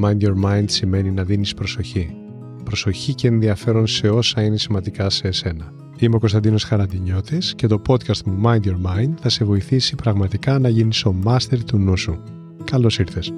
Mind your mind σημαίνει να δίνεις προσοχή. Προσοχή και ενδιαφέρον σε όσα είναι σημαντικά σε εσένα. Είμαι ο Κωνσταντίνος Χαραντινιώτης και το podcast μου Mind Your Mind θα σε βοηθήσει πραγματικά να γίνεις ο μάστερ του νου σου. Καλώς ήρθες.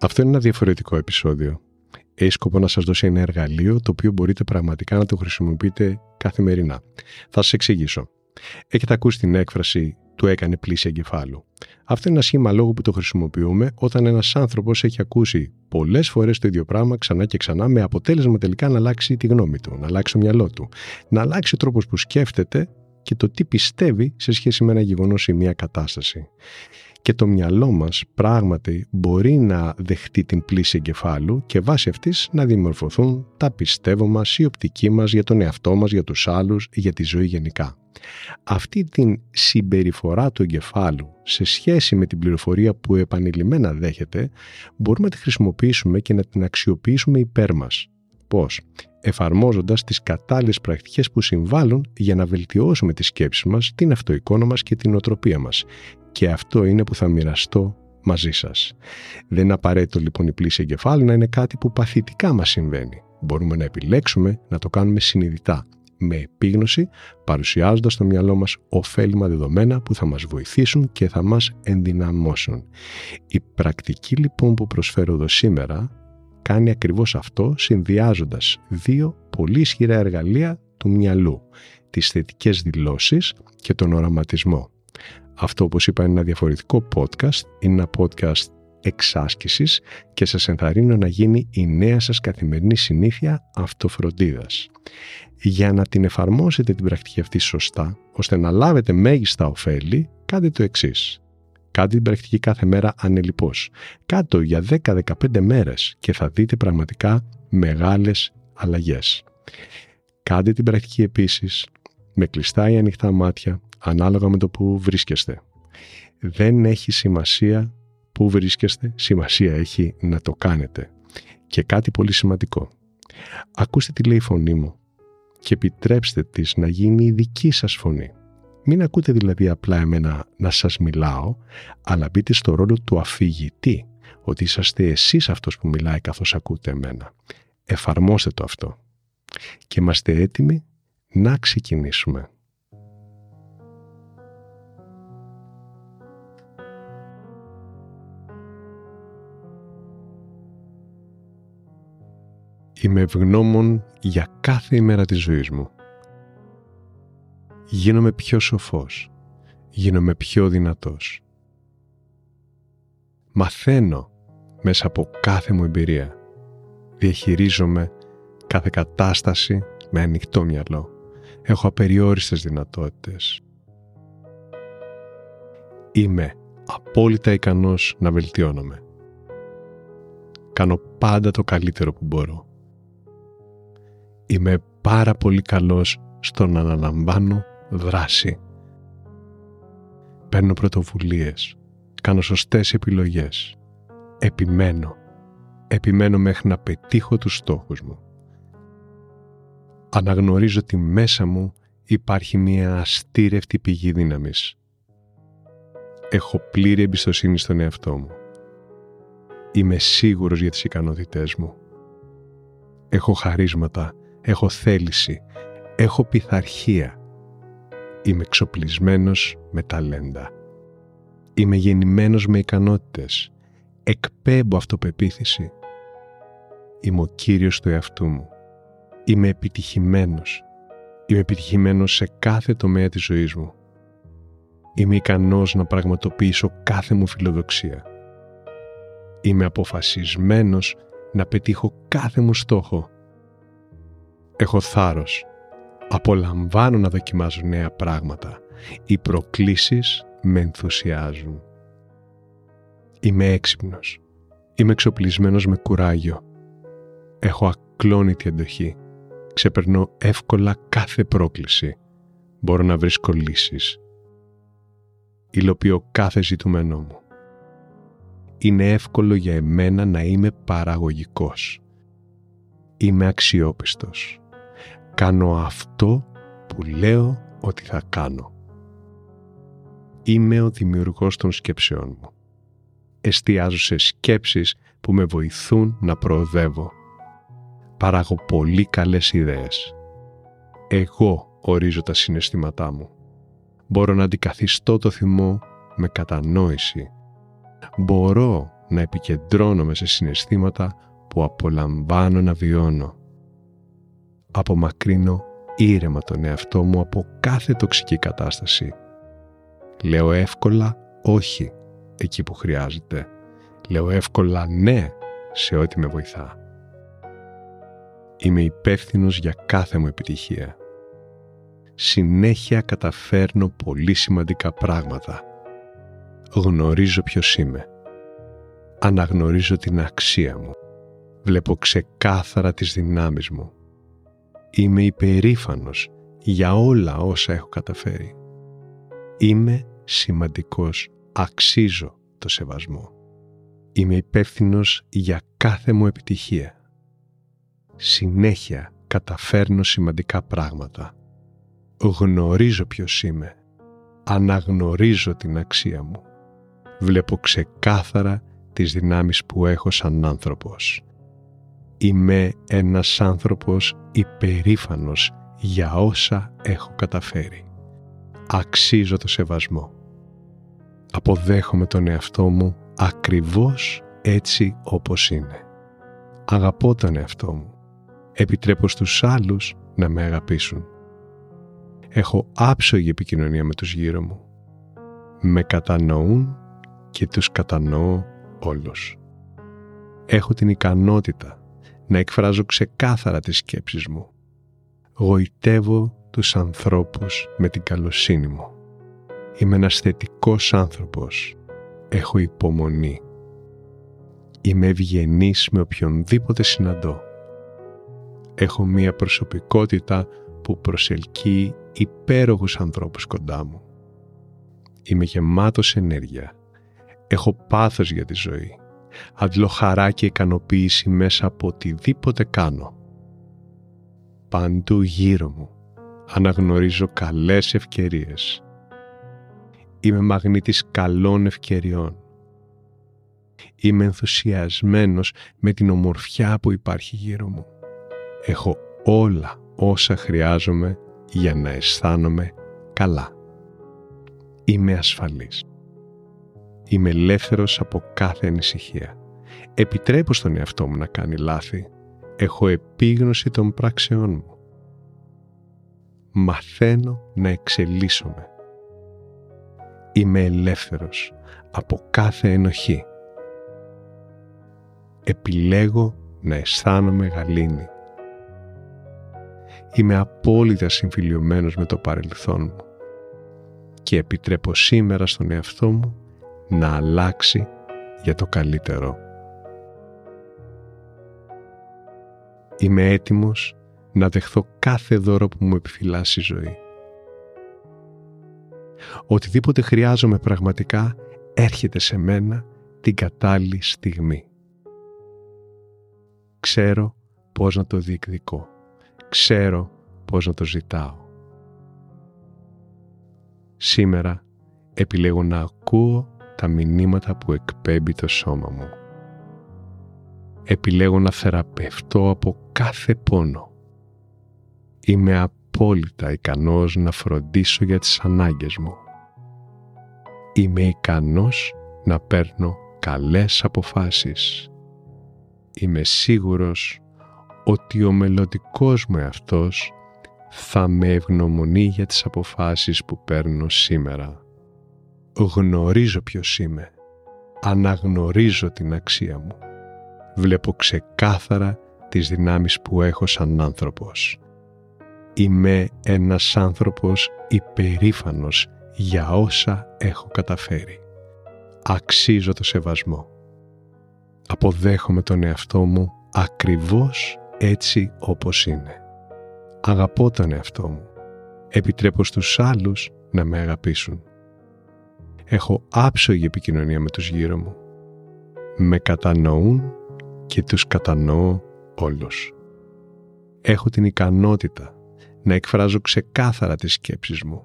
Αυτό είναι ένα διαφορετικό επεισόδιο. Έχει σκοπό να σας δώσει ένα εργαλείο το οποίο μπορείτε πραγματικά να το χρησιμοποιείτε καθημερινά. Θα σας εξηγήσω. Έχετε ακούσει την έκφραση του έκανε πλήση εγκεφάλου. Αυτό είναι ένα σχήμα λόγου που το χρησιμοποιούμε όταν ένας άνθρωπος έχει ακούσει πολλές φορές το ίδιο πράγμα ξανά και ξανά, με αποτέλεσμα τελικά να αλλάξει τη γνώμη του, να αλλάξει το μυαλό του, να αλλάξει ο τρόπος που σκέφτεται και το τι πιστεύει σε σχέση με ένα γεγονός ή μια κατάσταση και το μυαλό μας πράγματι μπορεί να δεχτεί την πλήση εγκεφάλου και βάσει αυτής να δημορφωθούν τα πιστεύω μας, η οπτική μας για τον εαυτό μας, για τους άλλους, για τη ζωή γενικά. Αυτή την συμπεριφορά του εγκεφάλου σε σχέση με την πληροφορία που επανειλημμένα δέχεται μπορούμε να τη χρησιμοποιήσουμε και να την αξιοποιήσουμε υπέρ μας. Πώς; Εφαρμόζοντας τις κατάλληλες πρακτικές που συμβάλλουν για να βελτιώσουμε τη σκέψη μας, την αυτοεικόνα μας και την οτροπία μας και αυτό είναι που θα μοιραστώ μαζί σας. Δεν είναι απαραίτητο λοιπόν η πλήση εγκεφάλου να είναι κάτι που παθητικά μας συμβαίνει. Μπορούμε να επιλέξουμε να το κάνουμε συνειδητά, με επίγνωση, παρουσιάζοντας στο μυαλό μας ωφέλιμα δεδομένα που θα μας βοηθήσουν και θα μας ενδυναμώσουν. Η πρακτική λοιπόν που προσφέρω εδώ σήμερα κάνει ακριβώς αυτό συνδυάζοντας δύο πολύ ισχυρά εργαλεία του μυαλού, τις θετικές δηλώσεις και τον οραματισμό. Αυτό όπως είπα είναι ένα διαφορετικό podcast, είναι ένα podcast εξάσκησης και σας ενθαρρύνω να γίνει η νέα σας καθημερινή συνήθεια αυτοφροντίδας. Για να την εφαρμόσετε την πρακτική αυτή σωστά, ώστε να λάβετε μέγιστα ωφέλη, κάντε το εξής. Κάντε την πρακτική κάθε μέρα ανελιπώς. Κάτω για 10-15 μέρες και θα δείτε πραγματικά μεγάλες αλλαγές. Κάντε την πρακτική επίσης με κλειστά ή ανοιχτά μάτια ανάλογα με το που βρίσκεστε. Δεν έχει σημασία που βρίσκεστε, σημασία έχει να το κάνετε. Και κάτι πολύ σημαντικό. Ακούστε τι λέει η φωνή μου και επιτρέψτε της να γίνει η δική σας φωνή. Μην ακούτε δηλαδή απλά εμένα να σας μιλάω, αλλά μπείτε στο ρόλο του αφηγητή, ότι είσαστε εσείς αυτός που μιλάει καθώς ακούτε εμένα. Εφαρμόστε το αυτό. Και είμαστε έτοιμοι να ξεκινήσουμε. Είμαι ευγνώμων για κάθε ημέρα της ζωής μου. Γίνομαι πιο σοφός. Γίνομαι πιο δυνατός. Μαθαίνω μέσα από κάθε μου εμπειρία. Διαχειρίζομαι κάθε κατάσταση με ανοιχτό μυαλό. Έχω απεριόριστες δυνατότητες. Είμαι απόλυτα ικανός να βελτιώνομαι. Κάνω πάντα το καλύτερο που μπορώ. Είμαι πάρα πολύ καλός στο να αναλαμβάνω δράση. Παίρνω πρωτοβουλίες. Κάνω σωστές επιλογές. Επιμένω. Επιμένω μέχρι να πετύχω τους στόχους μου. Αναγνωρίζω ότι μέσα μου υπάρχει μια αστήρευτη πηγή δύναμης. Έχω πλήρη εμπιστοσύνη στον εαυτό μου. Είμαι σίγουρος για τις ικανότητές μου. Έχω χαρίσματα έχω θέληση, έχω πειθαρχία. Είμαι εξοπλισμένος με ταλέντα. Είμαι γεννημένος με ικανότητες. Εκπέμπω αυτοπεποίθηση. Είμαι ο κύριος του εαυτού μου. Είμαι επιτυχημένος. Είμαι επιτυχημένος σε κάθε τομέα της ζωής μου. Είμαι ικανός να πραγματοποιήσω κάθε μου φιλοδοξία. Είμαι αποφασισμένος να πετύχω κάθε μου στόχο Έχω θάρρος. Απολαμβάνω να δοκιμάζω νέα πράγματα. Οι προκλήσεις με ενθουσιάζουν. Είμαι έξυπνος. Είμαι εξοπλισμένος με κουράγιο. Έχω ακλόνητη αντοχή. Ξεπερνώ εύκολα κάθε πρόκληση. Μπορώ να βρίσκω λύσεις. Υλοποιώ κάθε ζητούμενό μου. Είναι εύκολο για εμένα να είμαι παραγωγικός. Είμαι αξιόπιστος κάνω αυτό που λέω ότι θα κάνω. Είμαι ο δημιουργός των σκέψεών μου. Εστιάζω σε σκέψεις που με βοηθούν να προοδεύω. Παράγω πολύ καλές ιδέες. Εγώ ορίζω τα συναισθήματά μου. Μπορώ να αντικαθιστώ το θυμό με κατανόηση. Μπορώ να επικεντρώνομαι σε συναισθήματα που απολαμβάνω να βιώνω. Απομακρύνω ήρεμα τον εαυτό μου από κάθε τοξική κατάσταση. Λέω εύκολα όχι εκεί που χρειάζεται. Λέω εύκολα ναι σε ό,τι με βοηθά. Είμαι υπεύθυνος για κάθε μου επιτυχία. Συνέχεια καταφέρνω πολύ σημαντικά πράγματα. Γνωρίζω ποιος είμαι. Αναγνωρίζω την αξία μου. Βλέπω ξεκάθαρα τις δυνάμεις μου. Είμαι υπερήφανος για όλα όσα έχω καταφέρει. Είμαι σημαντικός. Αξίζω το σεβασμό. Είμαι υπεύθυνος για κάθε μου επιτυχία. Συνέχεια καταφέρνω σημαντικά πράγματα. Γνωρίζω ποιος είμαι. Αναγνωρίζω την αξία μου. Βλέπω ξεκάθαρα τις δυνάμεις που έχω σαν άνθρωπος. Είμαι ένας άνθρωπος υπερήφανος για όσα έχω καταφέρει. Αξίζω το σεβασμό. Αποδέχομαι τον εαυτό μου ακριβώς έτσι όπως είναι. Αγαπώ τον εαυτό μου. Επιτρέπω στους άλλους να με αγαπήσουν. Έχω άψογη επικοινωνία με τους γύρω μου. Με κατανοούν και τους κατανοώ όλους. Έχω την ικανότητα να εκφράζω ξεκάθαρα τις σκέψεις μου. Γοητεύω τους ανθρώπους με την καλοσύνη μου. Είμαι ένας θετικός άνθρωπος. Έχω υπομονή. Είμαι ευγενής με οποιονδήποτε συναντώ. Έχω μία προσωπικότητα που προσελκύει υπέροχους ανθρώπους κοντά μου. Είμαι γεμάτος ενέργεια. Έχω πάθος για τη ζωή. Αντλώ χαρά και ικανοποίηση μέσα από οτιδήποτε κάνω. Παντού γύρω μου αναγνωρίζω καλές ευκαιρίες. Είμαι μαγνήτης καλών ευκαιριών. Είμαι ενθουσιασμένος με την ομορφιά που υπάρχει γύρω μου. Έχω όλα όσα χρειάζομαι για να αισθάνομαι καλά. Είμαι ασφαλής. Είμαι ελεύθερος από κάθε ανησυχία. Επιτρέπω στον εαυτό μου να κάνει λάθη. Έχω επίγνωση των πράξεών μου. Μαθαίνω να εξελίσσομαι. Είμαι ελεύθερος από κάθε ενοχή. Επιλέγω να αισθάνομαι γαλήνη. Είμαι απόλυτα συμφιλειωμένος με το παρελθόν μου και επιτρέπω σήμερα στον εαυτό μου να αλλάξει για το καλύτερο. Είμαι έτοιμος να δεχθώ κάθε δώρο που μου επιφυλάσσει η ζωή. Οτιδήποτε χρειάζομαι πραγματικά έρχεται σε μένα την κατάλληλη στιγμή. Ξέρω πώς να το διεκδικώ. Ξέρω πώς να το ζητάω. Σήμερα επιλέγω να ακούω τα μηνύματα που εκπέμπει το σώμα μου. Επιλέγω να θεραπευτώ από κάθε πόνο. Είμαι απόλυτα ικανός να φροντίσω για τις ανάγκες μου. Είμαι ικανός να παίρνω καλές αποφάσεις. Είμαι σίγουρος ότι ο μελλοντικός μου εαυτός θα με ευγνωμονεί για τις αποφάσεις που παίρνω σήμερα γνωρίζω ποιος είμαι. Αναγνωρίζω την αξία μου. Βλέπω ξεκάθαρα τις δυνάμεις που έχω σαν άνθρωπος. Είμαι ένας άνθρωπος υπερήφανος για όσα έχω καταφέρει. Αξίζω το σεβασμό. Αποδέχομαι τον εαυτό μου ακριβώς έτσι όπως είναι. Αγαπώ τον εαυτό μου. Επιτρέπω στους άλλους να με αγαπήσουν. Έχω άψογη επικοινωνία με τους γύρω μου. Με κατανοούν και τους κατανοώ όλους. Έχω την ικανότητα να εκφράζω ξεκάθαρα τις σκέψεις μου.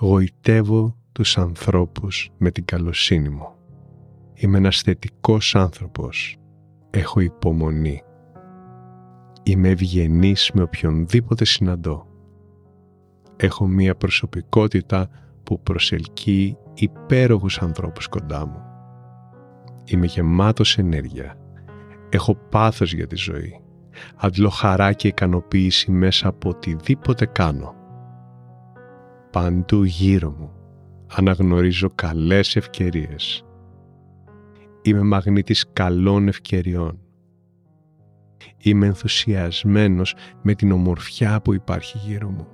Γοητεύω τους ανθρώπους με την καλοσύνη μου. Είμαι ένας θετικός άνθρωπος. Έχω υπομονή. Είμαι ευγενής με οποιονδήποτε συναντώ. Έχω μία προσωπικότητα που προσελκύει υπέροχους ανθρώπους κοντά μου. Είμαι γεμάτος ενέργεια. Έχω πάθος για τη ζωή. Αντλώ χαρά και ικανοποίηση μέσα από οτιδήποτε κάνω. Παντού γύρω μου αναγνωρίζω καλές ευκαιρίες. Είμαι μαγνήτης καλών ευκαιριών. Είμαι ενθουσιασμένος με την ομορφιά που υπάρχει γύρω μου.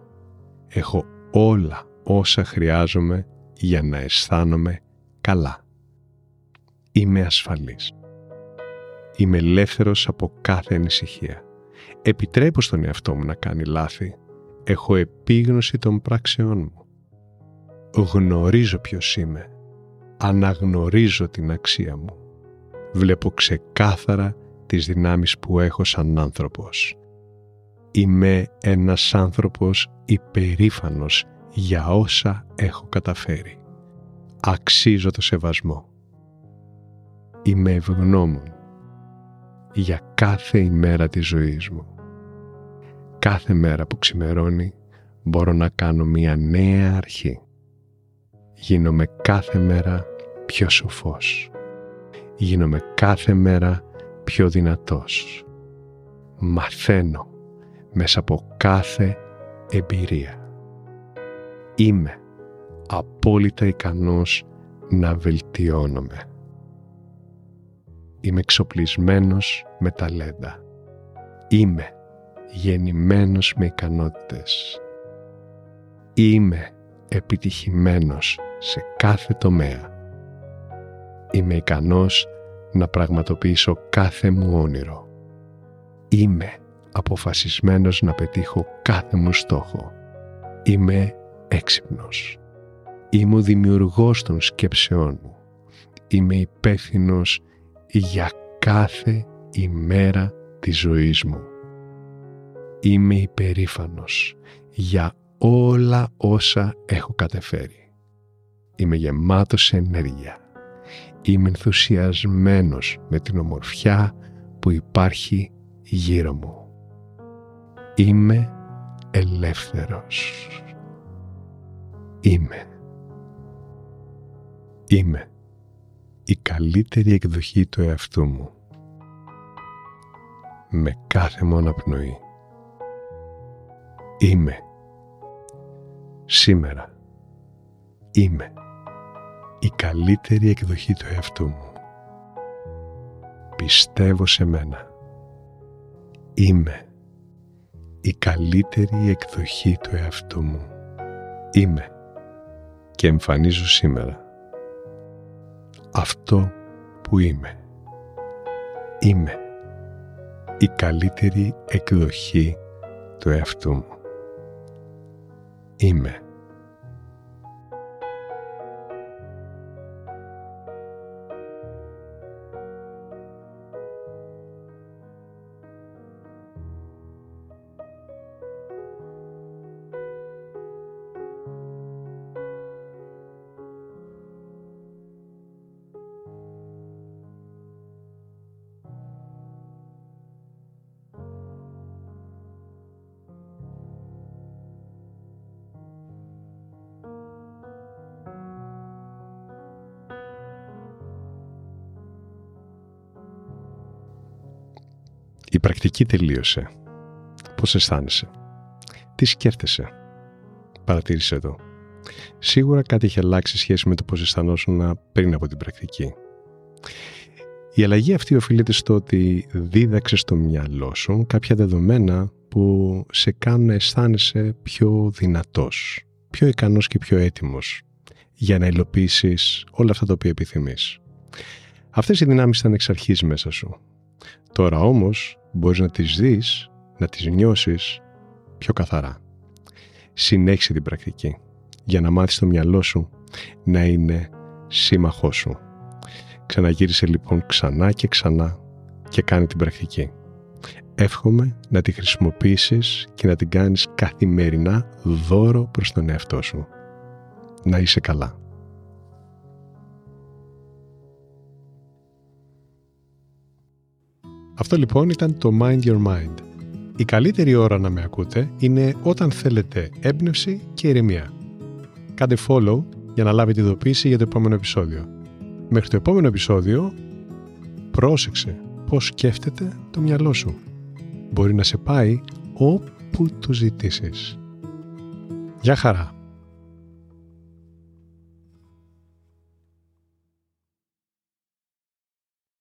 Έχω όλα όσα χρειάζομαι για να αισθάνομαι καλά. Είμαι ασφαλής. Είμαι ελεύθερος από κάθε ανησυχία. Επιτρέπω στον εαυτό μου να κάνει λάθη. Έχω επίγνωση των πράξεών μου. Γνωρίζω ποιος είμαι. Αναγνωρίζω την αξία μου. Βλέπω ξεκάθαρα τις δυνάμεις που έχω σαν άνθρωπος. Είμαι ένας άνθρωπος υπερήφανος για όσα έχω καταφέρει. Αξίζω το σεβασμό. Είμαι ευγνώμων για κάθε ημέρα της ζωής μου. Κάθε μέρα που ξημερώνει μπορώ να κάνω μια νέα αρχή. Γίνομαι κάθε μέρα πιο σοφός. Γίνομαι κάθε μέρα πιο δυνατός. Μαθαίνω μέσα από κάθε εμπειρία. Είμαι απόλυτα ικανός να βελτιώνομαι. Είμαι εξοπλισμένος με ταλέντα. Είμαι γεννημένος με ικανότητες. Είμαι επιτυχημένος σε κάθε τομέα. Είμαι ικανός να πραγματοποιήσω κάθε μου όνειρο. Είμαι αποφασισμένος να πετύχω κάθε μου στόχο. Είμαι έξυπνος. Είμαι ο δημιουργός των σκέψεών μου. Είμαι υπεύθυνος για κάθε ημέρα της ζωής μου. Είμαι υπερήφανος για όλα όσα έχω κατεφέρει. Είμαι γεμάτος σε ενέργεια. Είμαι ενθουσιασμένος με την ομορφιά που υπάρχει γύρω μου. Είμαι ελεύθερος. Είμαι. Είμαι η καλύτερη εκδοχή του εαυτού μου. Με κάθε μου αναπνοή. Είμαι. Σήμερα. Είμαι. Η καλύτερη εκδοχή του εαυτού μου. Πιστεύω σε μένα. Είμαι. Η καλύτερη εκδοχή του εαυτού μου. Είμαι. Και εμφανίζω σήμερα αυτό που είμαι. Είμαι η καλύτερη εκδοχή του εαυτού μου. Είμαι πρακτική τελείωσε. Πώς αισθάνεσαι; Τι σκέφτεσαι; Παρατήρησε εδώ. Σίγουρα κάτι έχει αλλάξει σχέση με το πώς αισθανόσουν πριν από την πρακτική. Η αλλαγή αυτή οφείλεται στο ότι δίδαξε στο μυαλό σου κάποια δεδομένα που σε κάνουν να αισθάνεσαι πιο δυνατός, πιο ικανός και πιο έτοιμος για να υλοποιήσεις όλα αυτά τα οποία επιθυμείς. Αυτές οι δυνάμεις ήταν εξ αρχής μέσα σου. Τώρα όμως μπορείς να τις δεις, να τις νιώσεις πιο καθαρά. Συνέχισε την πρακτική για να μάθεις το μυαλό σου να είναι σύμμαχός σου. Ξαναγύρισε λοιπόν ξανά και ξανά και κάνει την πρακτική. Εύχομαι να τη χρησιμοποιήσεις και να την κάνεις καθημερινά δώρο προς τον εαυτό σου. Να είσαι καλά. Αυτό λοιπόν ήταν το Mind Your Mind. Η καλύτερη ώρα να με ακούτε είναι όταν θέλετε έμπνευση και ηρεμία. Κάντε follow για να λάβετε ειδοποίηση για το επόμενο επεισόδιο. Μέχρι το επόμενο επεισόδιο, πρόσεξε πώς σκέφτεται το μυαλό σου. Μπορεί να σε πάει όπου του ζητήσεις. Γεια χαρά!